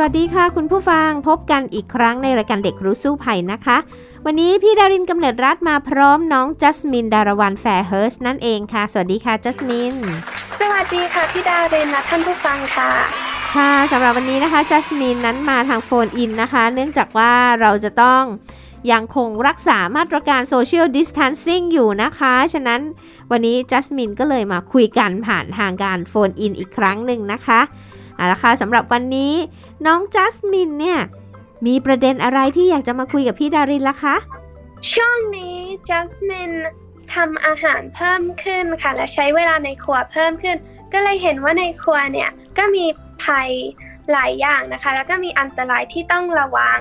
วัสดีค่ะ คุณผู้ฟังพบกันอีกครั้งในรายการเด็กรู้สู้ภัยนะคะ วันนี้พี่ดารินกำเนิดรัฐมาพร้อมน้องจัสมินดารวันแฟร์เฮิร์สนั่นเองค่ะ สวัสดีค่ะจัสมิน สวัสดีค่ะพี่ดารินและท่านผู้ฟังค่ะค่ะสำหรับวันนี้นะคะจัสมินนั้นมาทางโฟนอินนะคะ เนื่องจากว่าเราจะต้องยังคงรักษามาตรการ social distancing อยู่นะคะ ฉะนั้นวันนี้จัสมินก็เลยมาคุยกันผ่านทางการโฟนอินอีกครั้งหนึ่งนะคะ เอาละค่ะสำหรับวันนี้น้องจัสมินเนี่ยมีประเด็นอะไรที่อยากจะมาคุยกับพี่ดารินล่ะคะ ช่วงนี้จัสมินทำอาหารเพิ่มขึ้นค่ะ และใช้เวลาในครัวเพิ่มขึ้น ก็เลยเห็นว่าในครัวเนี่ยก็มีภัยหลายอย่างนะคะ แล้วก็มีอันตรายที่ต้องระวัง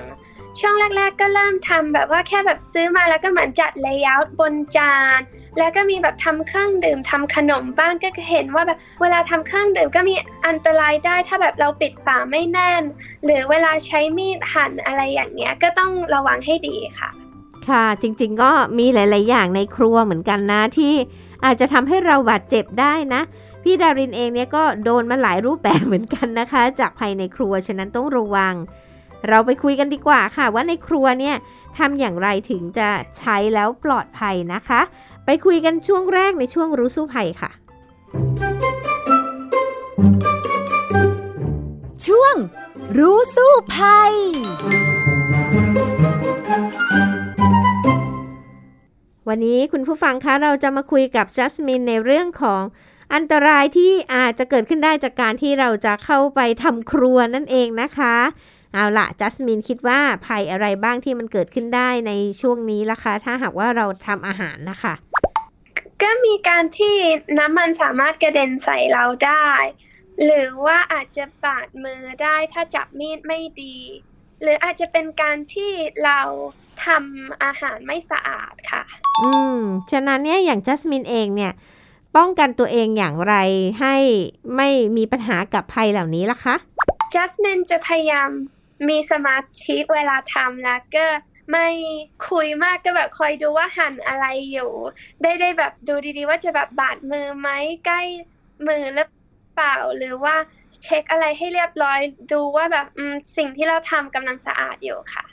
ช่วงแรก ๆ ก็เริ่มทำแบบว่าแค่แบบซื้อมาแล้วก็เหมือนจัดเลเยอร์บนจาน แล้วก็มีแบบทำเครื่องดื่มทำขนมบ้างก็เห็นว่าแบบเวลาทำเครื่องดื่มก็มีอันตรายได้ ถ้าแบบเราปิดฝาไม่แน่น หรือเวลาใช้มีดหั่นอะไรอย่างเงี้ยก็ต้องระวังให้ดีค่ะ ค่ะจริงๆก็มีหลาย ๆ อย่างในครัวเหมือนกันนะที่อาจจะทำให้เราบาดเจ็บได้นะพี่ดารินเองเนี่ยก็โดนมาหลายรูปแบบเหมือนกันนะคะ จากภายในครัวฉะนั้นต้องระวัง เราไปคุยกันดีกว่าค่ะ ว่าในครัวเนี่ยทำอย่างไรถึงจะใช้แล้วปลอดภัยนะคะไปคุยกันช่วงแรกในช่วงรู้สู้ภัยค่ะ ช่วงรู้สู้ภัย วันนี้คุณผู้ฟังคะเราจะมาคุยกับจัสมินในเรื่องของอันตรายที่อาจจะเกิดขึ้นได้จากการที่เราจะเข้าไปทำครัวนั่นเองนะคะ เอาละจัสมินคิดว่าภัยอะไรบ้างที่มันเกิดขึ้นได้ในช่วงนี้ล่ะคะ ถ้าหากว่าเราทำอาหารนะคะ ก็มีการที่น้ำมันสามารถกระเด็นใส่เราได้ หรือว่าอาจจะบาดมือได้ถ้าจับมีดไม่ดี หรืออาจจะเป็นการที่เราทำอาหารไม่สะอาดค่ะ อืม ฉะนั้นเนี่ยอย่างจัสมินเองเนี่ย ป้องกันตัวเองอย่างไรให้ไม่มีปัญหากับภัยเหล่านี้ล่ะคะจัสมินจะพยายามมีสมาธิเวลาทำแล้วก็ ไม่คุยมากก็แบบคอยดูว่าหั่นอะไรอยู่ ได้ได้แบบดูดีๆ ว่าจะแบบบาดมือไหมใกล้มือหรือเปล่าหรือว่าเช็คอะไรให้เรียบร้อยดูว่าแบบสิ่งที่เราทำกำลังสะอาดอยู่ค่ะ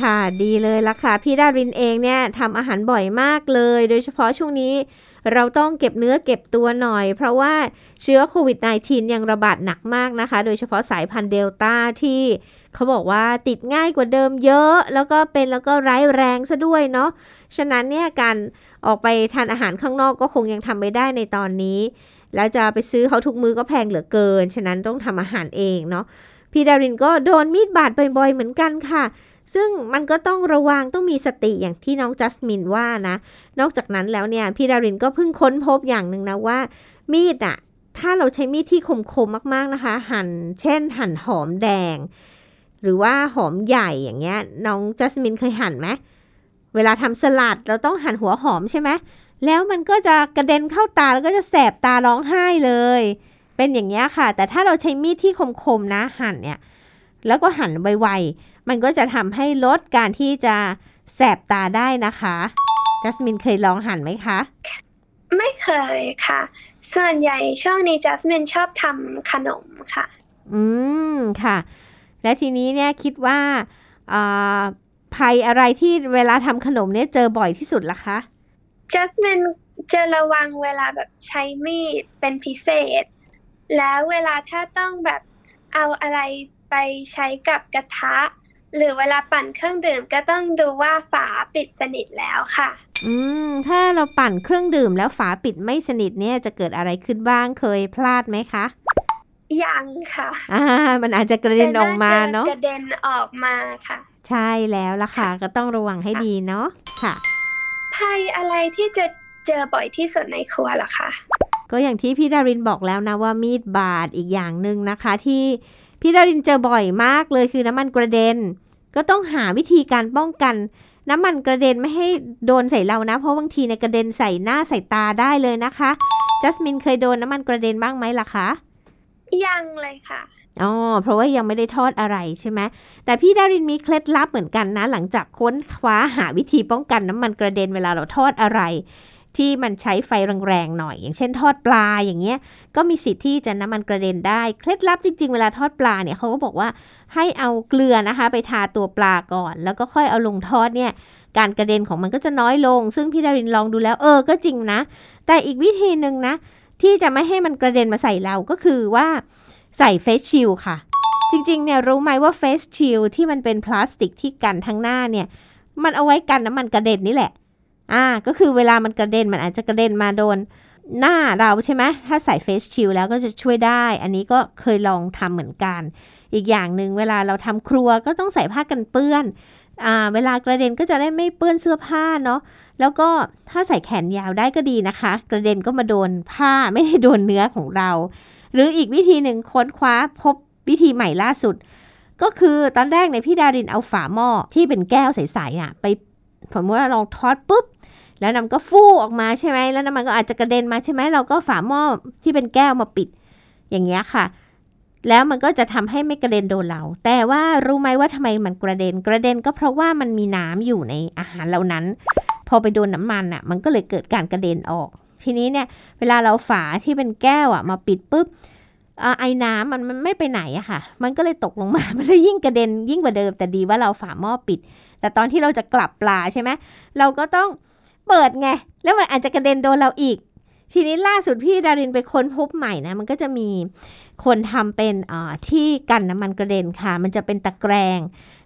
ค่ะดีเลยละค่ะ พี่ดารินเองเนี่ยทำอาหารบ่อยมากเลย โดยเฉพาะช่วงนี้เราต้องเก็บเนื้อเก็บตัวหน่อย เพราะว่าเชื้อโควิด -19 ยังระบาดหนักมากนะคะ โดยเฉพาะสายพันธุ์เดลต้าที่ เขาบอกว่าติดง่ายกว่าเดิมเยอะ แล้วก็เป็นแล้วก็ร้ายแรงซะด้วยเนาะฉะนั้นเนี่ยการออกไปทานอาหารข้างนอกก็คงยังทำไม่ได้ในตอนนี้ แล้วจะไปซื้อเขาทุกมือก็แพงเหลือเกิน ฉะนั้นต้องทำอาหารเองเนาะพี่ดารินก็โดนมีดบาดบ่อยๆเหมือนกันค่ะซึ่งมันก็ต้องระวังต้องมีสติอย่างที่น้องจัสมินว่านะ นอกจากนั้นแล้วเนี่ย พี่ดารินก็เพิ่งค้นพบอย่างหนึ่งนะว่า มีดอะถ้าเราใช้มีดที่คมๆมากๆนะคะ หั่นเช่น หั่นหอมแดง หรือว่าหอมใหญ่อย่างเงี้ยน้องจัสมินเคยหั่นไหมเวลาทำสลัดเราต้องหั่นหัวหอมใช่ไหมแล้วมันก็จะกระเด็นเข้าตาแล้วก็จะแสบตาร้องไห้เลย เป็นอย่างเงี้ยค่ะ แต่ถ้าเราใช้มีดที่คมๆนะหั่นเนี่ยแล้วก็หั่นไวๆมันก็จะทำให้ลดการที่จะแสบตาได้นะคะจัสมินเคยลองหั่นไหมคะ ไม่เคยค่ะ ส่วนใหญ่ช่วงนี้จัสมินชอบทำขนมค่ะ อืมค่ะ และทีนี้เนี่ยคิดว่าภัยอะไรที่เวลาทำขนมเนี่ยเจอบ่อยที่สุดล่ะคะจัสมินจะระวังเวลาแบบใช้มีดเป็นพิเศษ แล้วเวลาถ้าต้องแบบเอาอะไรไปใช้กับกระทะ หรือเวลาปั่นเครื่องดื่มก็ต้องดูว่าฝาปิดสนิทแล้วค่ะ อืม ถ้าเราปั่นเครื่องดื่มแล้วฝาปิดไม่สนิทเนี่ยจะเกิดอะไรขึ้นบ้างเคยพลาดไหมคะ ยังค่ะ อ่า มันอาจจะกระเด็นออกมาเนาะกระเด็นออกมาค่ะ ใช่แล้วล่ะค่ะ ก็ต้องระวังให้ดีเนาะค่ะภัยอะไรที่จะเจอบ่อยที่สุดในครัวล่ะคะก็อย่างที่พี่ดารินบอกแล้วนะว่ามีดบาดอีกอย่างหนึ่งนะคะ ที่พี่ดารินเจอบ่อยมากเลยคือน้ำมันกระเด็น ก็ต้องหาวิธีการป้องกัน น้ำมันกระเด็นไม่ให้โดนใส่เรานะ เพราะบางทีในยกระเด็นใส่หน้าใส่ตาได้เลยนะคะจัสมินเคยโดนน้ำมันกระเด็นบ้างไหมล่ะคะ ยังเลยค่ะอ๋อเพราะว่ายังไม่ได้ทอดอะไรใช่ไหมแต่พี่ดารินมีเคล็ดลับเหมือนกันนะ หลังจากค้นคว้าหาวิธีป้องกันน้ำมันกระเด็นเวลาเราทอดอะไร ที่มันใช้ไฟแรงๆหน่อย อย่างเช่นทอดปลาอย่างเงี้ย ก็มีสิทธิ์ที่จะน้ำมันกระเด็นได้ เคล็ดลับจริง ๆ เวลาทอดปลาเนี่ยเขาก็บอกว่าให้เอาเกลือนะคะ ไปทาตัวปลาก่อน แล้วก็ค่อยเอาลงทอดเนี่ยการกระเด็นของมันก็จะน้อยลง ซึ่งพี่ดารินลองดูแล้วเออก็จริงนะ แต่อีกวิธีหนึ่งนะ ที่จะไม่ให้มันกระเด็นมาใส่เราก็คือว่าใส่เฟสชิลค่ะ จริงๆเนี่ยรู้ไหมว่าเฟสชิลที่มันเป็นพลาสติกที่กันทั้งหน้าเนี่ยมันเอาไว้กันน้ำมันกระเด็นนี่แหละ อ่า ก็คือเวลามันกระเด็นมันอาจจะกระเด็นมาโดนหน้าเราใช่ไหมถ้าใส่เฟสชิลแล้วก็จะช่วยได้ อันนี้ก็เคยลองทำเหมือนกัน อีกอย่างหนึ่งเวลาเราทำครัวก็ต้องใส่ผ้ากันเปื้อน อ่า เวลากระเด็นก็จะได้ไม่เปื้อนเสื้อผ้าเนาะ แล้วก็ถ้าใส่แขนยาวได้ก็ดีนะคะ กระเด็นก็มาโดนผ้าไม่ได้โดนเนื้อของเรา หรืออีกวิธีหนึ่งค้นคว้าพบวิธีใหม่ล่าสุด ก็คือตอนแรกในพี่ดารินเอาฝาหม้อที่เป็นแก้วใสๆอะไปผมว่าลองทอดปุ๊บแล้วน้ำก็ฟู่ออกมาใช่ไหมแล้วน้ำมันก็อาจจะกระเด็นมาใช่ไหมเราก็ฝาหม้อที่เป็นแก้วมาปิด อย่างเงี้ยค่ะ แล้วมันก็จะทำให้ไม่กระเด็นโดนเรา แต่ว่ารู้ไหมว่าทำไมมันกระเด็นกระเด็นก็เพราะว่ามันมีน้ำอยู่ในอาหารเหล่านั้น พอไปโดนน้ำมันอะ มันก็เลยเกิดการกระเด็นออก ทีนี้เนี่ย เวลาเราฝาที่เป็นแก้วอะ มาปิดปุ๊บอไอ้น้ำมันมันไม่ไปไหนอะค่ะ มันก็เลยตกลงมา มันเลยยิ่งกระเด็นยิ่งกว่าเดิม แต่ดีว่าเราฝาหม้อปิด แต่ตอนที่เราจะกลับปลาใช่ไหมเราก็ต้องเปิดไง แล้วมันอาจจะกระเด็นโดนเราอีก ทีนี้ล่าสุดพี่ดารินไปค้นพบใหม่นะ มันก็จะมีคนทำเป็นอ่าที่กันน้ำมันกระเด็นค่ะ มันจะเป็นตะแกรง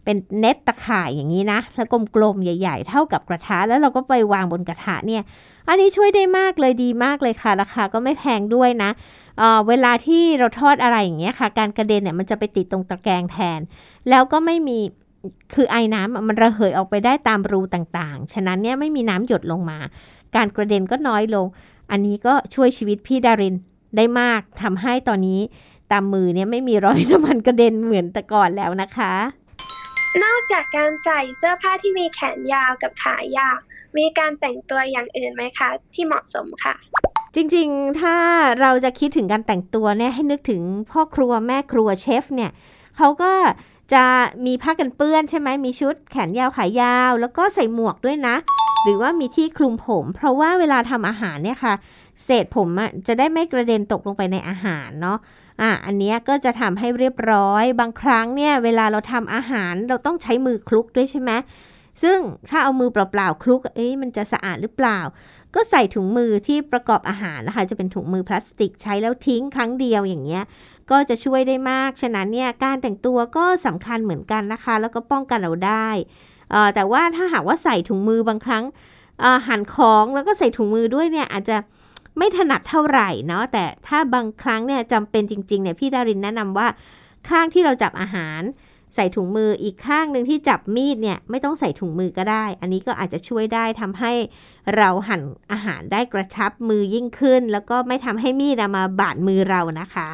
เป็นเน็ตตะข่ายอย่างนี้นะแล้วกลมๆใหญ่ ๆ เท่ากับกระทะ แล้วเราก็ไปวางบนกระทะเนี่ย อันนี้ช่วยได้มากเลยดีมากเลยค่ะ ราคาก็ไม่แพงด้วยนะเเวลาที่เราทอดอะไรอย่างเงี้ยค่ะ การกระเด็นเนี่ยมันจะไปติดตรงตะแกรงแทน แล้วก็ไม่มีคือไอ้น้ำมันระเหยออกไปได้ตามรูต่างๆ ฉะนั้นเนี่ยไม่มีน้ำหยดลงมา การกระเด็นก็น้อยลง อันนี้ก็ช่วยชีวิตพี่ดารินได้มากทำให้ตอนนี้ตามมือเนี่ยไม่มีรอยน้ำมันกระเด็นเหมือนแต่ก่อนแล้วนะคะ นอกจากการใส่เสื้อผ้าที่มีแขนยาวกับขายาว มีการแต่งตัวอย่างอื่นไหมคะ ที่เหมาะสมค่ะ จริงๆ ถ้าเราจะคิดถึงการแต่งตัวเนี่ยให้นึกถึงพ่อครัวแม่ครัวเชฟเนี่ยเขาก็จะมีผ้ากันเปื้อนใช่ไหมมีชุดแขนยาวขายาว แล้วก็ใส่หมวกด้วยนะ หรือว่ามีที่คลุมผม เพราะว่าเวลาทำอาหารเนี่ยค่ะ เศษผมอะจะได้ไม่กระเด็นตกลงไปในอาหารเนาะ อะอันนี้ก็จะทำให้เรียบร้อย บางครั้งเนี่ยเวลาเราทำอาหารเราต้องใช้มือคลุกด้วยใช่ไหมซึ่งถ้าเอามือเปล่าๆคลุก เอ๊ะมันจะสะอาดหรือเปล่า ก็ใส่ถุงมือที่ประกอบอาหารนะคะ จะเป็นถุงมือพลาสติกใช้แล้วทิ้งครั้งเดียวอย่างเงี้ย ก็จะช่วยได้มาก ฉะนั้นเนี่ยการแต่งตัวก็สำคัญเหมือนกันนะคะ แล้วก็ป้องกันเราได้แต่ว่าถ้าหากว่าใส่ถุงมือบางครั้งหั่นของแล้วก็ใส่ถุงมือด้วยเนี่ยอาจจะ ไม่ถนัดเท่าไหร่เนาะแต่ถ้าบางครั้งเนี่ยจำเป็นจริงๆเนี่ยพี่ดารินแนะนำว่าข้างที่เราจับอาหารใส่ถุงมืออีกข้างหนึ่งที่จับมีดเนี่ยไม่ต้องใส่ถุงมือก็ได้ อันนี้ก็อาจจะช่วยได้ทำให้เราหั่นอาหารได้กระชับมือยิ่งขึ้น แล้วก็ไม่ทำให้มีดอะมาบาดมือเรานะคะ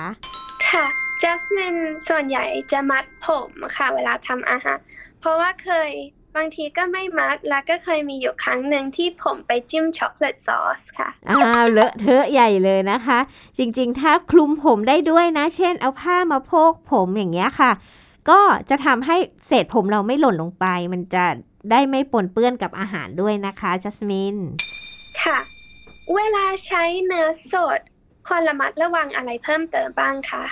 ค่ะจัสมินส่วนใหญ่จะมัดผมค่ะ เวลาทำอาหาร เพราะว่าเคย บางทีก็ไม่มัดแล้วก็เคยมีอยู่ครั้งหนึ่งที่ผมไปจิ้มช็อกโกแลตซอสค่ะ อ้าวเลอะเทอะใหญ่เลยนะคะ จริงๆ ถ้าคลุมผมได้ด้วยนะ เช่น เอาผ้ามาโพกผมอย่างเงี้ยค่ะ ก็จะทำให้เศษผมเราไม่หล่นลงไป มันจะได้ไม่ปนเปื้อนกับอาหารด้วยนะคะจัสมิน ค่ะ เวลาใช้เนื้อสดควรระมัดระวังอะไรเพิ่มเติมบ้างคะ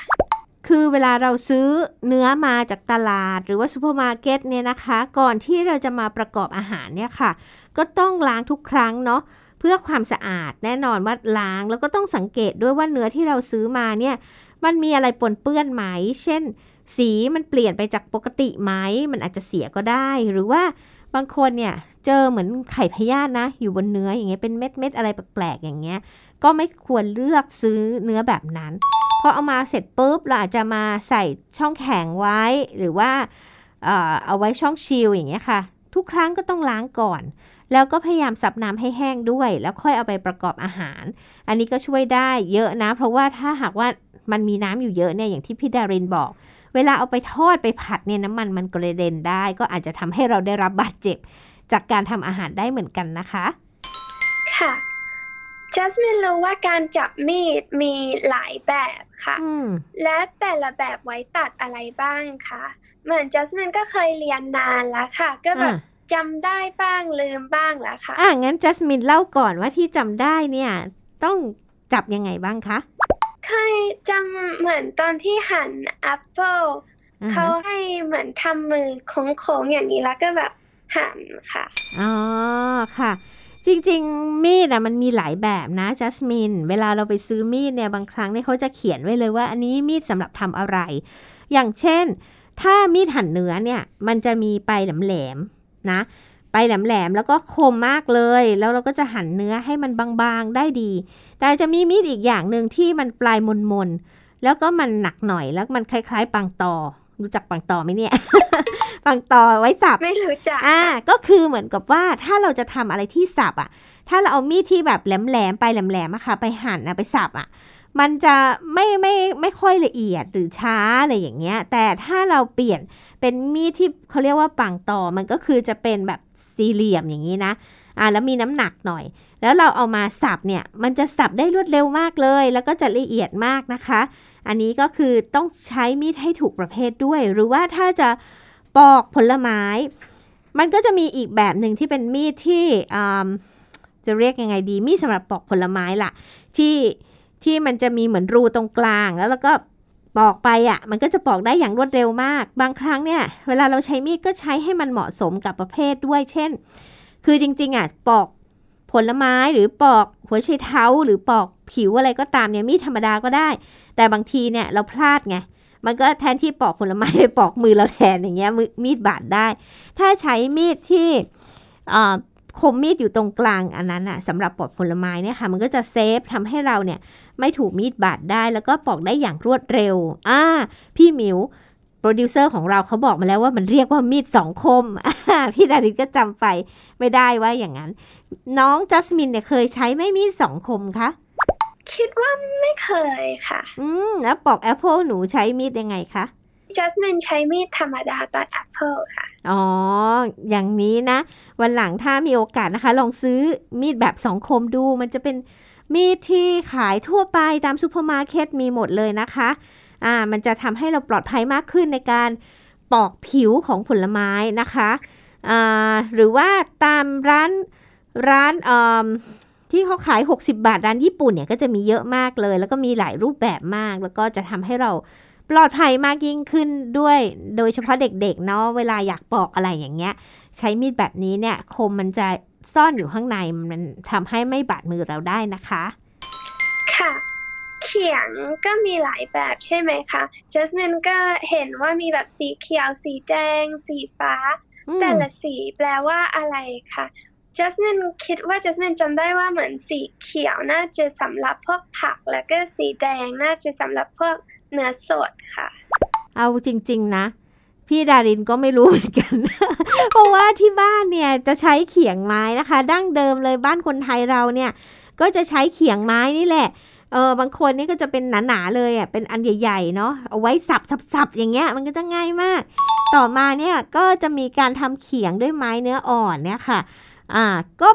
คือเวลาเราซื้อเนื้อมาจากตลาดหรือว่าซูเปอร์มาร์เก็ตเนี่ยนะคะ ก่อนที่เราจะมาประกอบอาหารเนี่ยค่ะ ก็ต้องล้างทุกครั้งเนาะเพื่อความสะอาดแน่นอนว่าล้างแล้วก็ต้องสังเกตด้วยว่าเนื้อที่เราซื้อมาเนี่ยมันมีอะไรปนเปื้อนไหม เช่น สีมันเปลี่ยนไปจากปกติไหม มันอาจจะเสียก็ได้ หรือว่าบางคนเนี่ยเจอเหมือนไข่พยาธินะ อยู่บนเนื้ออย่างเงี้ยเป็นเม็ดเม็ดอะไรแปลกๆอย่างเงี้ย ก็ไม่ควรเลือกซื้อเนื้อแบบนั้นพอเอามาเสร็จปุ๊บเราอาจจะมาใส่ช่องแข็งไว้ หรือว่าเอ่อเอาไว้ช่องชิลอย่างเงี้ยค่ะ ทุกครั้งก็ต้องล้างก่อน แล้วก็พยายามซับน้ำให้แห้งด้วย แล้วค่อยเอาไปประกอบอาหาร อันนี้ก็ช่วยได้เยอะนะ เพราะว่าถ้าหากว่ามันมีน้ำอยู่เยอะเนี่ยอย่างที่พี่ดารินบอก เวลาเอาไปทอดไปผัดเนี่ยน้ำมันมันกระเด็นได้ ก็อาจจะทำให้เราได้รับบาดเจ็บ จากการทำอาหารได้เหมือนกันนะคะ ค่ะ จัสมินรู้ว่าการจับมีดมีหลายแบบค่ะอืมและแต่ละแบบไว้ตัดอะไรบ้างคะเหมือนจัสมินก็เคยเรียนนานแล้วค่ะ ก็แบบอะจำได้บ้างลืมบ้างแล้วค่ะ อะ งั้นจัสมินเล่าก่อนว่าที่จำได้เนี่ย ต้องจับยังไงบ้างคะ เคยจำเหมือนตอนที่หั่นแอปเปิลอ่าฮะเขาให้เหมือนทำมือโค้งๆอย่างนี้แล้วก็แบบหั่นค่ะ อ๋อค่ะ จริง ๆ มีดอะมันมีหลายแบบนะจัสมินเวลาเราไปซื้อมีดเนี่ยบางครั้งเนี่ยเขาจะเขียนไว้เลยว่า อันนี้มีดสำหรับทำอะไร อย่างเช่น ถ้ามีดหั่นเนื้อเนี่ยมันจะมีปลายแหลมๆนะปลายแหลมๆแล้วก็คมมากเลย แล้วเราก็จะหั่นเนื้อให้มันบางๆได้ดี แต่จะมีมีดอีกอย่างหนึ่งที่มันปลายมนๆแล้วก็มันหนักหน่อยแล้วมันคล้าย ๆปังตอ รู้จักปังตอไหมเนี่ย ปังตอไว้สับ ไม่รู้จัก อ่า ก็คือเหมือนกับว่าถ้าเราจะทำอะไรที่สับอะ ถ้าเราเอามีดที่แบบแหลมๆไปแหลมๆอะค่ะ ไปหั่นนะไปสับอะ มันจะไม่ไม่ไม่ค่อยละเอียดหรือช้าอะไรอย่างเงี้ย แต่ถ้าเราเปลี่ยนเป็นมีดที่เขาเรียกว่าปังตอ มันก็คือจะเป็นแบบสี่เหลี่ยมอย่างนี้นะ อ่า แล้วมีน้ำหนักหน่อย แล้วเราเอามาสับเนี่ย มันจะสับได้รวดเร็วมากเลย แล้วก็จะละเอียดมากนะคะ อันนี้ก็คือต้องใช้มีดให้ถูกประเภทด้วย หรือว่าถ้าจะปอกผลไม้ มันก็จะมีอีกแบบหนึ่งที่เป็นมีดที่จะเรียกยังไงดี มีดสำหรับปอกผลไม้ล่ะ ที่ที่มันจะมีเหมือนรูตรงกลางแล้วแล้วก็ปอกไปอะ มันก็จะปอกได้อย่างรวดเร็วมาก บางครั้งเนี่ย เวลาเราใช้มีดก็ใช้ให้มันเหมาะสมกับประเภทด้วย เช่น คือจริงๆอะปอก ผลไม้หรือปอกหัวไชเท้าหรือปอกผิวอะไรก็ตามเนี่ยมีดธรรมดาก็ได้ แต่บางทีเนี่ยเราพลาดไงมันก็แทนที่ปอกผลไม้ไปปอกมือเราแทนอย่างเงี้ยมีดบาดได้ ถ้าใช้มีดที่คมมีดอยู่ตรงกลางอันนั้นอะสำหรับปอกผลไม้เนี่ยค่ะมันก็จะ safe ทำให้เราเนี่ยไม่ถูกมีดบาดได้แล้วก็ปอกได้อย่างรวดเร็วอ่าพี่หมิว โปรดิวเซอร์ของเราเขาบอกมาแล้วว่ามันเรียกว่ามีดสองคมอ่าพี่ดารินก็จำไปไม่ได้ว่าอย่างนั้น น้องจัสมินเนี่ยเคยใช้ไหมมีดสองคมคะคิดว่าไม่เคยค่ะ อืม แล้วปอกแอปเปิลหนูใช้มีดยังไงคะจัสมินใช้มีดธรรมดาตัดแอปเปิลค่ะ อ๋อ อย่างนี้นะ วันหลังถ้ามีโอกาสนะคะ ลองซื้อมีดแบบสองคมดู มันจะเป็นมีดที่ขายทั่วไปตามซูเปอร์มาร์เก็ตมีหมดเลยนะคะ อ่ามันจะทำให้เราปลอดภัยมากขึ้นในการปอกผิวของผลไม้นะคะอ่าหรือว่าตามร้านร้านอ่อที่เขาขาย 60 บาทร้านญี่ปุ่นเนี่ยก็จะมีเยอะมากเลย แล้วก็มีหลายรูปแบบมาก แล้วก็จะทำให้เราปลอดภัยมากยิ่งขึ้นด้วย โดยเฉพาะเด็กๆเนาะเวลาอยากปอกอะไรอย่างเงี้ย ใช้มีดแบบนี้เนี่ยคมมันจะซ่อนอยู่ข้างในมันทำให้ไม่บาดมือเราได้นะคะ ค่ะ เขียงก็มีหลายแบบใช่ไหมคะจัสมินก็เห็นว่ามีแบบสีเขียว สีแดง สีฟ้าอืมแต่ละสีแปลว่าอะไรคะจัสมินคิดว่าจัสมินจำได้ว่าเหมือนสีเขียวน่าจะสำหรับพวกผัก แล้วก็สีแดงน่าจะสำหรับพวกเนื้อสดค่ะ เอาจริง ๆ นะ พี่ดารินก็ไม่รู้เหมือนกัน เพราะว่าที่บ้านเนี่ยจะใช้เขียงไม้นะคะ ดั้งเดิมเลยบ้านคนไทยเราเนี่ย ก็จะใช้เขียงไม้นี่แหละ เออบางคนนี่ก็จะเป็นหนาๆเลยอะเป็นอันใหญ่ๆเนาะเอาไว้สับสับสับอย่างเงี้ย มันก็จะง่ายมาก ต่อมาเนี่ยก็จะมีการทำเขียงด้วยไม้เนื้ออ่อนเนี่ยค่ะอ่าก็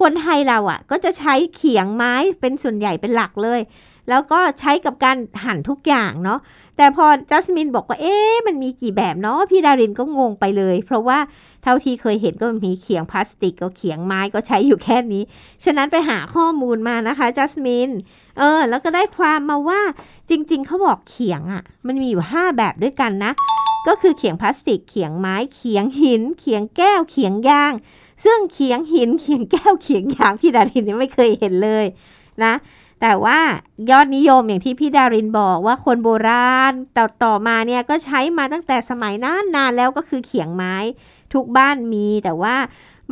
คนไทยเราอะ ก็จะใช้เขียงไม้เป็นส่วนใหญ่เป็นหลักเลย แล้วก็ใช้กับการหั่นทุกอย่างเนาะแต่พอจัสมินบอกว่าเอ๊ะมันมีกี่แบบเนาะพี่ดารินก็งงไปเลย เพราะว่าเท่าที่เคยเห็นก็มีเขียงพลาสติกก็เขียงไม้ก็ใช้อยู่แค่นี้ ฉะนั้นไปหาข้อมูลมานะคะจัสมิน เออ แล้วก็ได้ความมาว่าจริง ๆ เขาบอกเขียงอะ่ะ มันมีอยู่ 5 แบบด้วยกันนะ ก็คือเขียงพลาสติก เขียงไม้ เขียงหิน เขียงแก้ว เขียงยาง ซึ่งเขียงหิน เขียงแก้ว เขียงยางพี่ดารินนี่ไม่เคยเห็นเลยนะ แต่ว่ายอดนิยมอย่างที่พี่ดารินบอกว่าคนโบราณต่อต่อมาเนี่ยก็ใช้มาตั้งแต่สมัยนานนานแล้วก็คือเขียงไม้ ทุกบ้านมีแต่ว่า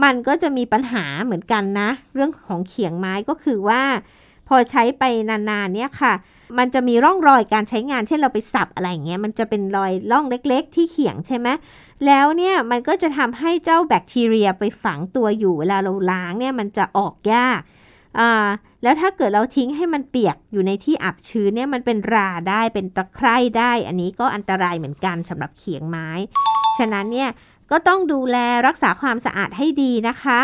มันก็จะมีปัญหาเหมือนกันนะ เรื่องของเขียงไม้ก็คือว่า พอใช้ไปนานๆเนี่ยค่ะ มันจะมีร่องรอยการใช้งาน เช่นเราไปสับอะไรอย่างเงี้ย มันจะเป็นรอยร่องเล็กๆ ที่เขียงใช่ไหมแล้วเนี่ยมันก็จะทำให้เจ้าแบคทีเรียไปฝังตัวอยู่ เวลาเราล้างเนี่ยมันจะออกยากอ่าแล้วถ้าเกิดเราทิ้งให้มันเปียกอยู่ในที่อับชื้นเนี่ยมันเป็นราได้เป็นตะไคร่ได้ อันนี้ก็อันตรายเหมือนกันสำหรับเขียงไม้ ฉะนั้นเนี่ยก็ต้องดูแลรักษาความสะอาดให้ดีนะคะ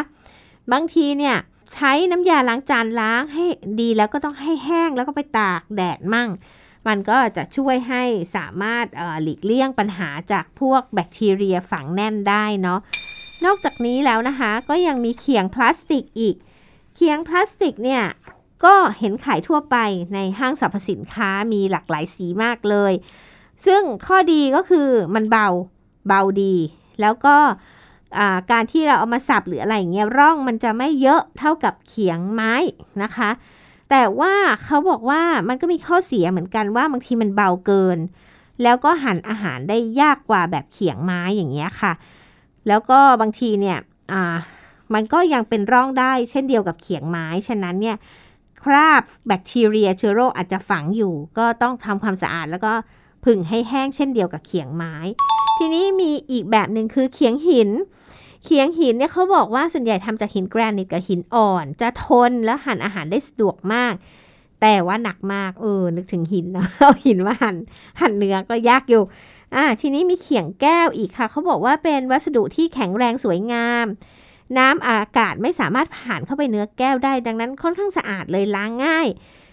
บางทีเนี่ย ใช้น้ำยาล้างจานล้างให้ดีแล้วก็ต้องให้แห้งแล้วก็ไปตากแดดมั่ง มันก็จะช่วยให้สามารถหลีกเลี่ยงปัญหาจากพวกแบคทีเรียฝังแน่นได้เนาะนอกจากนี้แล้วนะคะ ก็ยังมีเขียงพลาสติกอีก เขียงพลาสติกเนี่ยก็เห็นขายทั่วไปในห้างสรรพสินค้ามีหลากหลายสีมากเลย ซึ่งข้อดีก็คือมันเบาเบาดี แล้วก็ การที่เราเอามาสับหรืออะไรเงี้ยร่องมันจะไม่เยอะเท่ากับเขียงไม้นะคะ แต่ว่าเขาบอกว่ามันก็มีข้อเสียเหมือนกันว่าบางทีมันเบาเกิน แล้วก็หั่นอาหารได้ยากกว่าแบบเขียงไม้อย่างเงี้ยค่ะ แล้วก็บางทีเนี่ยมันก็ยังเป็นร่องได้เช่นเดียวกับเขียงไม้ ฉะนั้นเนี่ยคราบแบคทีเรียเชื้อโรคอาจจะฝังอยู่ ก็ต้องทำความสะอาดแล้วก็ผึ่งให้แห้งเช่นเดียวกับเขียงไม้ ทีนี้มีอีกแบบหนึ่งคือเขียงหิน เขียงหินเนี่ยเขาบอกว่าส่วนใหญ่ทำจากหินแกรนิตกับหินอ่อน จะทนและหั่นอาหารได้สะดวกมาก แต่ว่าหนักมากเออนึกถึงหินนะเอาหินมาหั่นหั่นเนื้อก็ยากอยู่อ่าทีนี้มีเขียงแก้วอีกค่ะเขาบอกว่าเป็นวัสดุที่แข็งแรงสวยงาม น้ำอากาศไม่สามารถผ่านเข้าไปเนื้อแก้วได้ ดังนั้นค่อนข้างสะอาดเลยล้างง่าย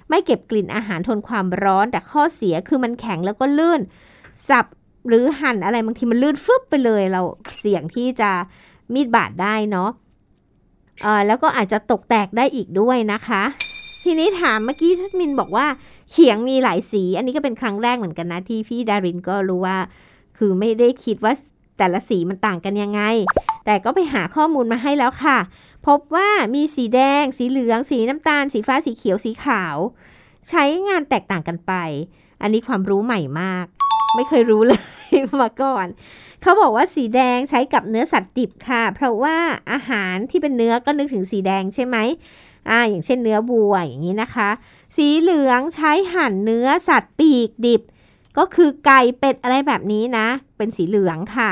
ไม่เก็บกลิ่นอาหารทนความร้อน แต่ข้อเสียคือมันแข็งแล้วก็ลื่น สับหรือหั่นอะไรบางทีมันลื่นฟึบไปเลยเราเสี่ยงที่จะ มีดบาดได้เนาะะแล้วก็อาจจะตกแตกได้อีกด้วยนะคะ ทีนี้ถามเมื่อกี้ชัสมินบอกว่าเขียงมีหลายสี อันนี้ก็เป็นครั้งแรกเหมือนกันนะที่พี่ดารินก็รู้ว่า คือไม่ได้คิดว่าแต่ละสีมันต่างกันยังไง แต่ก็ไปหาข้อมูลมาให้แล้วค่ะ พบว่ามีสีแดง สีเหลือง สีน้ำตาล สีฟ้า สีเขียว สีขาว ใช้งานแตกต่างกันไป อันนี้ความรู้ใหม่มาก ไม่เคยรู้เลยมาก่อน เขาบอกว่าสีแดงใช้กับเนื้อสัตว์ดิบค่ะ เพราะว่าอาหารที่เป็นเนื้อก็นึกถึงสีแดงใช่ไหมอ่าอย่างเช่นเนื้อบัวอย่างนี้นะคะ สีเหลืองใช้หั่นเนื้อสัตว์ปีกดิบ ก็คือไก่เป็ดอะไรแบบนี้นะ เป็นสีเหลืองค่ะ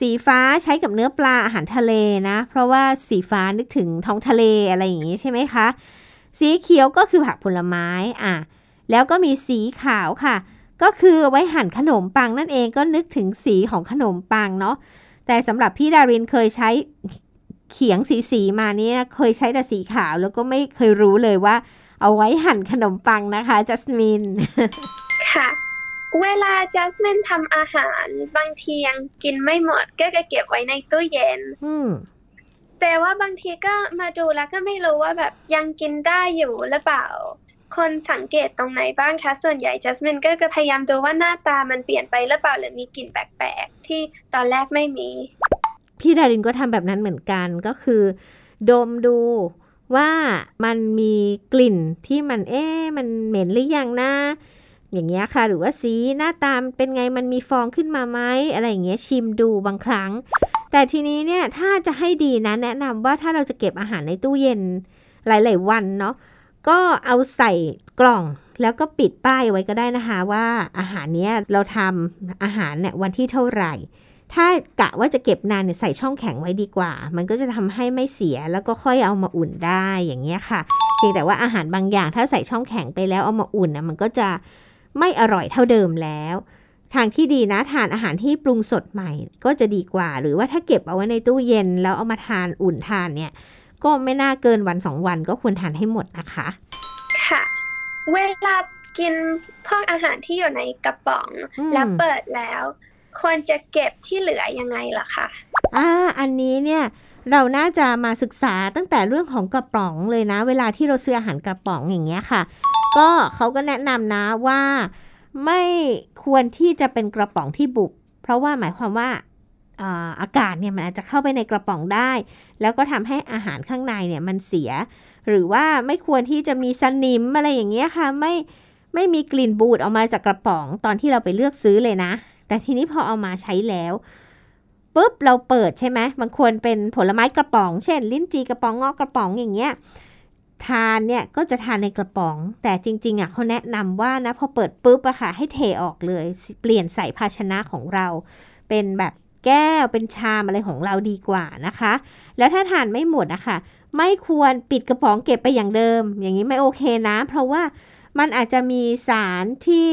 สีฟ้าใช้กับเนื้อปลาอาหารทะเลนะ เพราะว่าสีฟ้านึกถึงท้องทะเลอะไรอย่างนี้ใช่ไหมคะ สีเขียวก็คือผักผลไม้อะแล้วก็มีสีขาวค่ะ ก็คือไว้หั่นขนมปังนั่นเองก็นึกถึงสีของขนมปังเนาะแต่สำหรับพี่ดารินเคยใช้เขียงสีสีมาเนี่ยเคยใช้แต่สีขาวแล้วก็ไม่เคยรู้เลยว่า เอาไว้หั่นขนมปังนะคะจัสมินค่ะ เวลาจัสมินทำอาหารบางทียังกินไม่หมดก็จะเก็บไว้ในตู้เย็นแต่ว่าบางทีก็มาดูแล้วก็ไม่รู้ว่าแบบยังกินได้อยู่หรือเปล่า คนสังเกตตรงไหนบ้างคะ ส่วนใหญ่จัสมินก็จะพยายามดูว่าหน้าตามันเปลี่ยนไปหรือเปล่าหรือมีกลิ่นแปลกๆ ที่ตอนแรกไม่มี พี่ดารินก็ทำแบบนั้นเหมือนกันก็คือ ดมดูว่ามันมีกลิ่นที่มันเอ๊มันเหม็นหรือยังนะอย่างเงี้ยค่ะ หรือว่าสีหน้าตามเป็นไงมันมีฟองขึ้นมาไหมอะไรอย่างเงี้ยชิมดูบางครั้ง แต่ทีนี้เนี่ยถ้าจะให้ดีนะแนะนำว่าถ้าเราจะเก็บอาหารในตู้เย็นหลาย ๆ วันเนาะ ก็เอาใส่กล่องแล้วก็ปิดป้ายไว้ก็ได้นะคะว่าอาหารเนี้ยเราทำอาหารเนี่ยวันที่เท่าไหร่ ถ้ากะว่าจะเก็บนานเนี่ยใส่ช่องแข็งไว้ดีกว่า มันก็จะทำให้ไม่เสียแล้วก็ค่อยเอามาอุ่นได้อย่างเงี้ยค่ะเพียงแต่ว่าอาหารบางอย่างถ้าใส่ช่องแข็งไปแล้วเอามาอุ่นนะมันก็จะไม่อร่อยเท่าเดิมแล้ว ทางที่ดีนะทานอาหารที่ปรุงสดใหม่ก็จะดีกว่า หรือว่าถ้าเก็บเอาไว้ในตู้เย็นแล้วเอามาทานอุ่นทานเนี่ย ก็ไม่น่าเกินวันสองวันก็ควรทานให้หมดนะคะ ค่ะ เวลากินพวกอาหารที่อยู่ในกระป๋อง แล้วเปิดแล้ว ควรจะเก็บที่เหลือยังไงล่ะคะอ่าอันนี้เนี่ยเราน่าจะมาศึกษาตั้งแต่เรื่องของกระป๋องเลยนะ เวลาที่เราซื้ออาหารกระป๋องอย่างเงี้ยค่ะ ก็เขาก็แนะนำนะว่าไม่ควรที่จะเป็นกระป๋องที่บุบเพราะว่าหมายความว่า อากาศเนี่ยมันอาจจะเข้าไปในกระป๋องได้ แล้วก็ทำให้อาหารข้างในเนี่ยมันเสีย หรือว่าไม่ควรที่จะมีสนิมอะไรอย่างเงี้ยค่ะไม่ไม่มีกลิ่นบูดออกมาจากกระป๋องตอนที่เราไปเลือกซื้อเลยนะ แต่ทีนี้พอเอามาใช้แล้วปุ๊บเราเปิดใช่ไหมบางควรเป็นผลไม้กระป๋อง เช่น ลิ้นจีกระป๋องงอกกระป๋องอย่างเงี้ยทานเนี่ยก็จะทานในกระป๋อง แต่จริงๆอะเขาแนะนำว่านะพอเปิดปุ๊บอะค่ะให้เทออกเลย เปลี่ยนใส่ภาชนะของเรา เป็นแบบ แก้วเป็นชามอะไรของเราดีกว่านะคะ แล้วถ้าทานไม่หมดอะคะไม่ควรปิดกระป๋องเก็บไปอย่างเดิม อย่างนี้ไม่โอเคนะ เพราะว่ามันอาจจะมีสารที่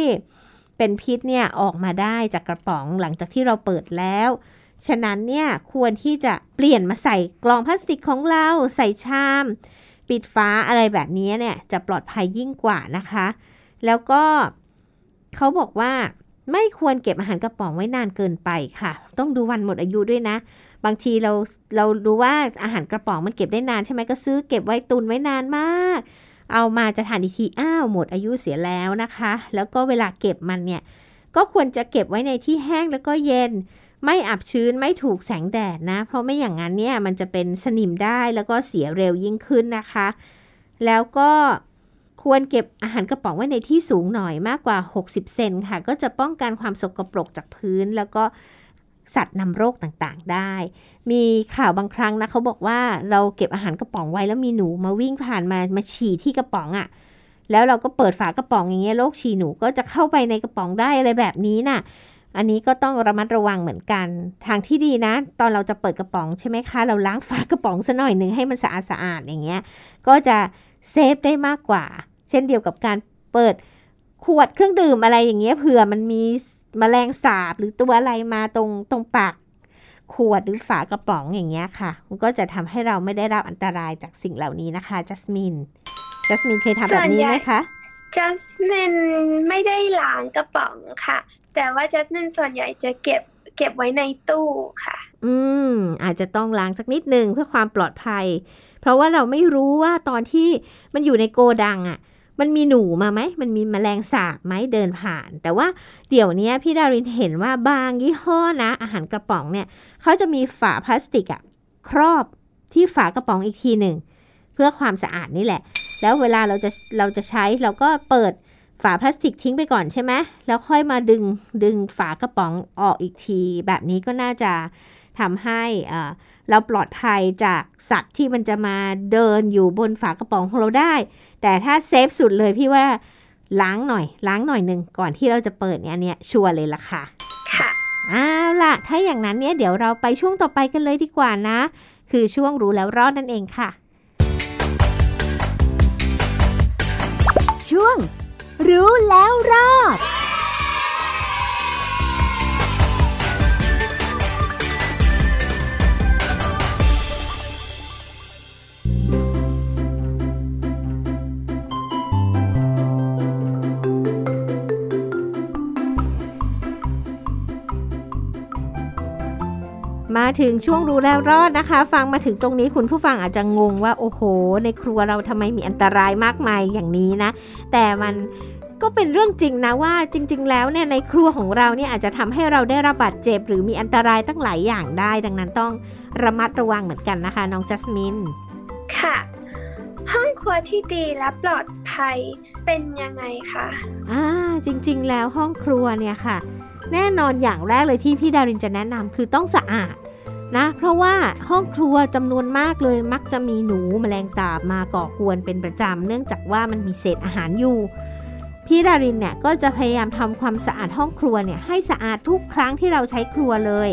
เป็นพิษเนี่ยออกมาได้จากกระป๋องหลังจากที่เราเปิดแล้ว ฉะนั้นเนี่ยควรที่จะเปลี่ยนมาใส่กล่องพลาสติกของเราใส่ชาม ปิดฟ้าอะไรแบบนี้เนี่ยจะปลอดภัยยิ่งกว่านะคะ แล้วก็เขาบอกว่า ไม่ควรเก็บอาหารกระป๋องไว้นานเกินไปค่ะ ต้องดูวันหมดอายุด้วยนะ บางทีเราเรารู้ว่าอาหารกระป๋องมันเก็บได้นานใช่ไหมก็ซื้อเก็บไว้ตุนไว้นานมาก เอามาจะทานอีกทีอ้าวหมดอายุเสียแล้วนะคะ แล้วก็เวลาเก็บมันเนี่ยก็ควรจะเก็บไว้ในที่แห้งแล้วก็เย็น ไม่อับชื้นไม่ถูกแสงแดดนะ เพราะไม่อย่างนั้นเนี่ยมันจะเป็นสนิมได้แล้วก็เสียเร็วยิ่งขึ้นนะคะ แล้วก็ ควรเก็บอาหารกระป๋องไว้ในที่สูงหน่อยมากกว่า 60 เซนค่ะ ก็จะป้องกันความสกปรกจากพื้น แล้วก็สัตว์นำโรคต่างๆได้ มีข่าวบางครั้งนะเขาบอกว่าเราเก็บอาหารกระป๋องไว้แล้วมีหนูมาวิ่งผ่านมามาฉี่ที่กระป๋องอะ่ะ แล้วเราก็เปิดฝากระป๋องอย่างเงี้ยโรคฉี่หนูก็จะเข้าไปในกระป๋องได้อะไรแบบนี้น่ะ อันนี้ก็ต้องระมัดระวังเหมือนกัน ทางที่ดีนะ ตอนเราจะเปิดกระป๋องใช่ไหมคะ เราล้างฝากระป๋องซะหน่อยหนึ่งให้มันสะอาดสะอาดอย่างเงี้ย ก็จะเซฟได้มากกว่า เช่นเดียวกับการเปิดขวดเครื่องดื่มอะไรอย่างเงี้ยเผื่อมันมีมแมลงสาบหรือตัวอะไรมาตรงตรงปากขวดหรือฝากระป๋องอย่างเงี้ยค่ะ มันก็จะทำให้เราไม่ได้รับอันตรายจากสิ่งเหล่านี้นะคะจัสมินจัสมินเคยทำแบบนี้ไหมคะจัสมินไม่ได้ล้างกระป๋องค่ะ แต่ว่าจัสมินส่วนใหญ่จะเก็บเก็บไว้ในตู้ค่ะ อืม อาจจะต้องล้างสักนิดนึงเพื่อความปลอดภัย เพราะว่าเราไม่รู้ว่าตอนที่มันอยู่ในโกดังอะ่ะ มันมีหนูมาไหม มันมีมแมลงสาบไหมเดินผ่าน แต่ว่าเดี๋ยวนี้พี่ดารินเห็นว่าบางยี่ห้อนะ อาหารกระป๋องเนี่ยเขาจะมีฝาพลาสติกอะครอบที่ฝากระป๋องอีกทีหนึ่งเพื่อความสะอาดนี่แหละ แล้วเวลาเราจะเราจะใช้เราก็เปิดฝาพลาสติกทิ้งไปก่อนใช่ไหมแล้วค่อยมาดึงดึงฝากระป๋องออกอีกที แบบนี้ก็น่าจะทำให้อ่ เราปลอดภัยจากสัตว์ที่มันจะมาเดินอยู่บนฝากระป๋องของเราได้ แต่ถ้าเซฟสุดเลยพี่ว่าล้างหน่อย ล้างหน่อยหนึ่งก่อนที่เราจะเปิดเนี่ยเนี่ยชัวร์เลยล่ะค่ะ ค่ะเอาล่ะ ถ้าอย่างนั้นเนี่ยเดี๋ยวเราไปช่วงต่อไปกันเลยดีกว่านะ คือช่วงรู้แล้วรอดนั่นเองค่ะ ช่วง รู้แล้วรอด มาถึงช่วงรู้แล้วรอดนะคะ ฟังมาถึงตรงนี้คุณผู้ฟังอาจจะงงว่าโอ้โห ในครัวเราทำไมมีอันตรายมากมายอย่างนี้นะ แต่มันก็เป็นเรื่องจริงนะว่าจริง ๆ แล้วเนี่ยในครัวของเราเนี่ยอาจจะทำให้เราได้รับบาดเจ็บ หรือมีอันตรายตั้งหลายอย่างได้ ดังนั้นต้องระมัดระวังเหมือนกันนะคะ น้องจัสมิน ค่ะ ห้องครัวที่ดีและปลอดภัยเป็นยังไงคะอ่าจริง ๆ แล้วห้องครัวเนี่ยค่ะ แน่นอนอย่างแรกเลยที่พี่ดารินจะแนะนำคือต้องสะอาดนะ เพราะว่าห้องครัวจำนวนมากเลยมักจะมีหนูแมลงสาบมาก่อกวนเป็นประจำเนื่องจากว่ามันมีเศษอาหารอยู่ พี่ดารินเนี่ยก็จะพยายามทำความสะอาดห้องครัวเนี่ยให้สะอาดทุกครั้งที่เราใช้ครัวเลย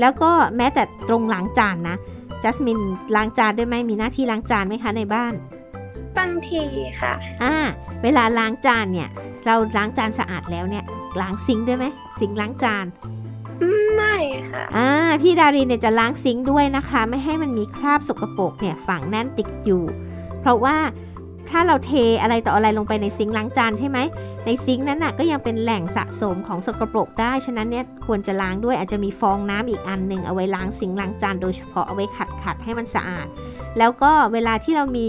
แล้วก็แม้แต่ตรงล้างจานนะจัสมินล้างจานด้วยไหมมีหน้าที่ล้างจานไหมคะในบ้านบางทีค่ะ อ่า เวลาล้างจานเนี่ย เราล้างจานสะอาดแล้วเนี่ย ล้างซิงค์ด้วยไหมซิงค์ล้างจาน ไม่ค่ะอ่าพี่ดารินเนี่ยจะล้างซิงค์ด้วยนะคะ ไม่ให้มันมีคราบสกปรกเนี่ยฝังแน่นติดอยู่ เพราะว่าถ้าเราเทอะไรต่ออะไรลงไปในซิงค์ล้างจานใช่ไหมในซิงค์นั้นน่ะก็ยังเป็นแหล่งสะสมของสกปรกได้ ฉะนั้นเนี่ยควรจะล้างด้วยอาจจะมีฟองน้ำอีกอันหนึ่งเอาไว้ล้างซิงค์ล้างจานโดยเฉพาะเอาไว้ขัดขัดให้มันสะอาด แล้วก็เวลาที่เรามี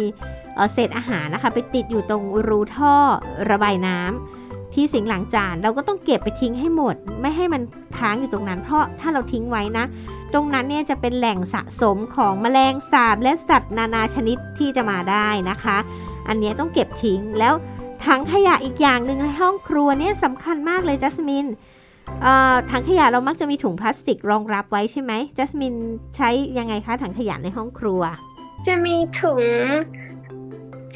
เศษอาหารนะคะ ไปติดอยู่ตรงรูท่อระบายน้ำ ที่สิงหลังจานเราก็ต้องเก็บไปทิ้งให้หมด ไม่ให้มันค้างอยู่ตรงนั้น เพราะถ้าเราทิ้งไว้นะ ตรงนั้นเนี่ยจะเป็นแหล่งสะสมของแมลงสาบและสัตว์นานาชนิดที่จะมาได้นะคะ อันนี้ต้องเก็บทิ้งแล้วถังขยะอีกอย่างหนึ่งในห้องครัวเนี่ยสำคัญมากเลยจัสมินถังขยะเรามักจะมีถุงพลาสติกรองรับไว้ใช่ไหมจัสมินใช้ยังไงคะถังขยะในห้องครัว จะมีถุง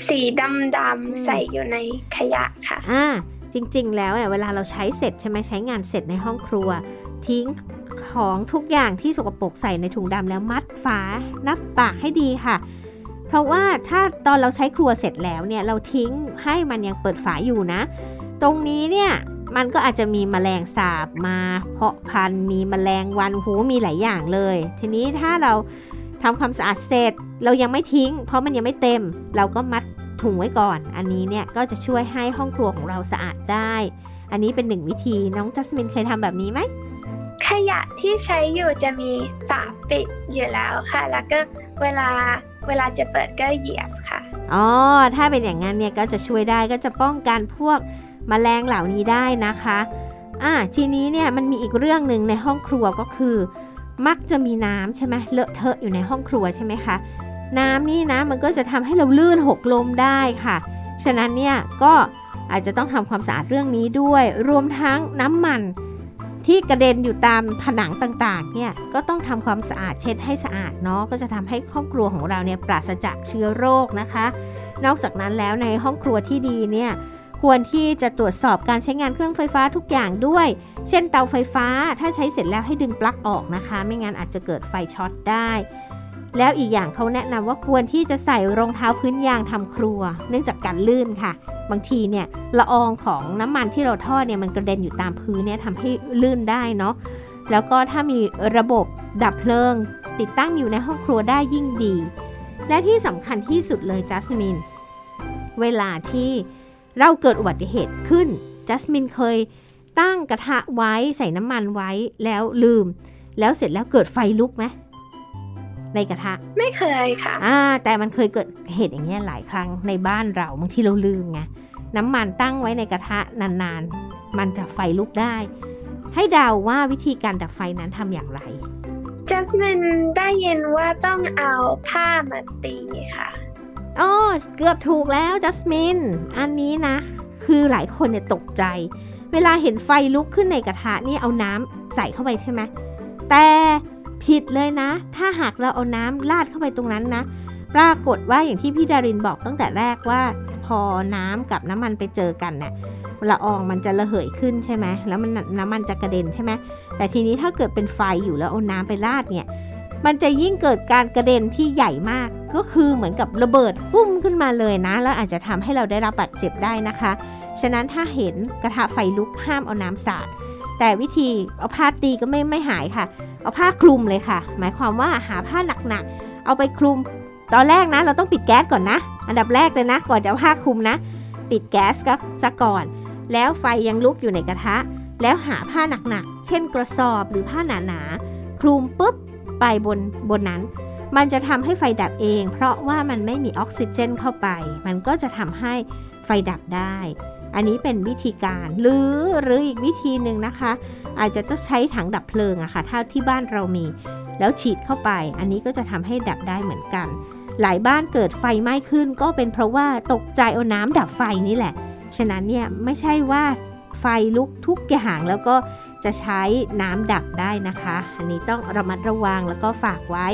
สีดำๆใส่อยู่ในขยะค่ะอ่า จริงๆ แล้วเนี่ยเวลาเราใช้เสร็จใช่ไหมใช้งานเสร็จในห้องครัว ทิ้งของทุกอย่างที่สกปรกใส่ในถุงดำแล้วมัดฝานัดปากให้ดีค่ะ เพราะว่าถ้าตอนเราใช้ครัวเสร็จแล้วเนี่ยเราทิ้งให้มันยังเปิดฝาอยู่นะ ตรงนี้เนี่ยมันก็อาจจะมีแมลงสาบมา เพาะพันธุ์มีแมลงวันหูมีหลายอย่างเลย ทีนี้ถ้าเราทำความสะอาดเสร็จเรายังไม่ทิ้ง เพราะมันยังไม่เต็ม เราก็มัด ถุงไว้ก่อน อันนี้เนี่ยก็จะช่วยให้ห้องครัวของเราสะอาดได้ อันนี้เป็นหนึ่งวิธีน้องจัสมินเคยทำแบบนี้ไหมขยะที่ใช้อยู่จะมีฝาปิดอยู่แล้วค่ะ แล้วก็เวลาเวลาจะเปิดก็เหยียบค่ะ อ๋อ ถ้าเป็นอย่างนั้นเนี่ยก็จะช่วยได้ก็จะป้องกันพวกมแมลงเหล่านี้ได้นะคะ อ่า ทีนี้เนี่ยมันมีอีกเรื่องหนึ่งในห้องครัวก็คือ มักจะมีน้ำใช่ไหมเลอะเทอะอยู่ในห้องครัวใช่ไหมคะ น้ำนี่นะมันก็จะทำให้เราลื่นหกลมได้ค่ะ ฉะนั้นเนี่ยก็อาจจะต้องทำความสะอาดเรื่องนี้ด้วย รวมทั้งน้ำมันที่กระเด็นอยู่ตามผนังต่างๆ เนี่ยก็ต้องทำความสะอาดเช็ดให้สะอาดเนาะก็จะทำให้ห้องครัวของเราเนี่ยปราศจากเชื้อโรคนะคะ นอกจากนั้นแล้วในห้องครัวที่ดีเนี่ยควรที่จะตรวจสอบการใช้งานเครื่องไฟฟ้าทุกอย่างด้วย เช่นเตาไฟฟ้าถ้าใช้เสร็จแล้วให้ดึงปลั๊กออกนะคะ ไม่งั้นอาจจะเกิดไฟช็อตได้ แล้วอีกอย่างเขาแนะนำว่าควรที่จะใส่รองเท้าพื้นยางทำครัว เนื่องจากการลื่นค่ะ บางทีเนี่ยละอองของน้ำมันที่เราทอดเนี่ยมันกระเด็นอยู่ตามพื้นเนี่ยทำให้ลื่นได้เนาะแล้วก็ถ้ามีระบบดับเพลิง ติดตั้งอยู่ในห้องครัวได้ยิ่งดี และที่สำคัญที่สุดเลยจัสมิน เวลาที่เราเกิดอุบัติเหตุขึ้นจัสมินเคยตั้งกระทะไว้ใส่น้ำมันไว้แล้วลืม แล้วเสร็จแล้วเกิดไฟลุกไหม ในกระทะ ไม่เคยค่ะ อ่า แต่มันเคยเกิดเหตุอย่างเงี้ยหลายครั้งในบ้านเราบางทีเราลืมไงน้ำมันตั้งไว้ในกระทะนานๆ มันจะไฟลุกได้ ให้เดาว่าวิธีการดับไฟนั้นทำอย่างไรจัสมินได้ยินว่าต้องเอาผ้ามาตีค่ะอ๋อเกือบถูกแล้วจัสมิน อันนี้นะ คือหลายคนเนี่ยตกใจ เวลาเห็นไฟลุกขึ้นในกระทะนี่เอาน้ำใส่เข้าไปใช่ไหมแต่ ผิดเลยนะ ถ้าหากเราเอาน้ำราดเข้าไปตรงนั้นนะ ปรากฏว่าอย่างที่พี่ดารินบอกตั้งแต่แรกว่า พอน้ำกับน้ำมันไปเจอกันเนี่ยละอองมันจะระเหยขึ้นใช่ไหม แล้วมันน้ำมันจะกระเด็นใช่ไหม แต่ทีนี้ถ้าเกิดเป็นไฟอยู่แล้วเอาน้ำไปราดเนี่ย มันจะยิ่งเกิดการกระเด็นที่ใหญ่มาก ก็คือเหมือนกับระเบิดปุ้มขึ้นมาเลยนะ แล้วอาจจะทำให้เราได้รับบาดเจ็บได้นะคะ ฉะนั้นถ้าเห็นกระทะไฟลุกห้ามเอาน้ำสาด แต่วิธีเอาผ้าตีก็ไม่ไม่หายค่ะ เอาผ้าคลุมเลยค่ะ หมายความว่าหาผ้าหนักๆ เอาไปคลุม ตอนแรกนะ เราต้องปิดแก๊สก่อนนะ อันดับแรกเลยนะ ก่อนจะเอาผ้าคลุมนะ ปิดแก๊สก็ซะก่อน แล้วไฟยังลุกอยู่ในกระทะ แล้วหาผ้าหนักๆ เช่นกระสอบหรือผ้าหนาๆ คลุมปุ๊บไปบนบนนั้น มันจะทำให้ไฟดับเอง เพราะว่ามันไม่มีออกซิเจนเข้าไป มันก็จะทำให้ไฟดับได้ อันนี้เป็นวิธีการหรือหรืออีกวิธีหนึ่งนะคะ อาจจะต้องใช้ถังดับเพลิงอะค่ะถ้าที่บ้านเรามี แล้วฉีดเข้าไป อันนี้ก็จะทำให้ดับได้เหมือนกัน หลายบ้านเกิดไฟไหม้ขึ้น ก็เป็นเพราะว่าตกใจเอาน้ำดับไฟนี่แหละ ฉะนั้นเนี่ยไม่ใช่ว่าไฟลุกทุกอย่างแล้วก็จะใช้น้ำดับได้นะคะ อันนี้ต้องระมัดระวังแล้วก็ฝากไว้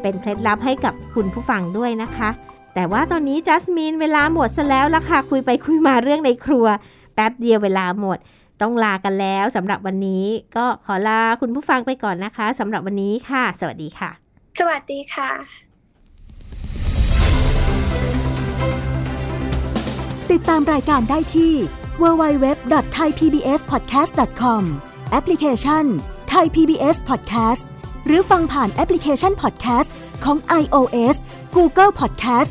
เป็นเคล็ดลับให้กับคุณผู้ฟังด้วยนะคะ แต่ว่าตอนนี้จัสมินเวลาหมดซะแล้วละค่ะคุยไปคุยมาเรื่องในครัว แป๊บเดียวเวลาหมด ต้องลากันแล้วสำหรับวันนี้ ก็ขอลาคุณผู้ฟังไปก่อนนะคะสำหรับวันนี้ค่ะ สวัสดีค่ะ สวัสดีค่ะ ติดตามรายการได้ที่ www.thaipbspodcast.com แอปพลิเคชัน Thai PBS Podcast หรือฟังผ่านแอปพลิเคชัน Podcast ของ iOS Google Podcast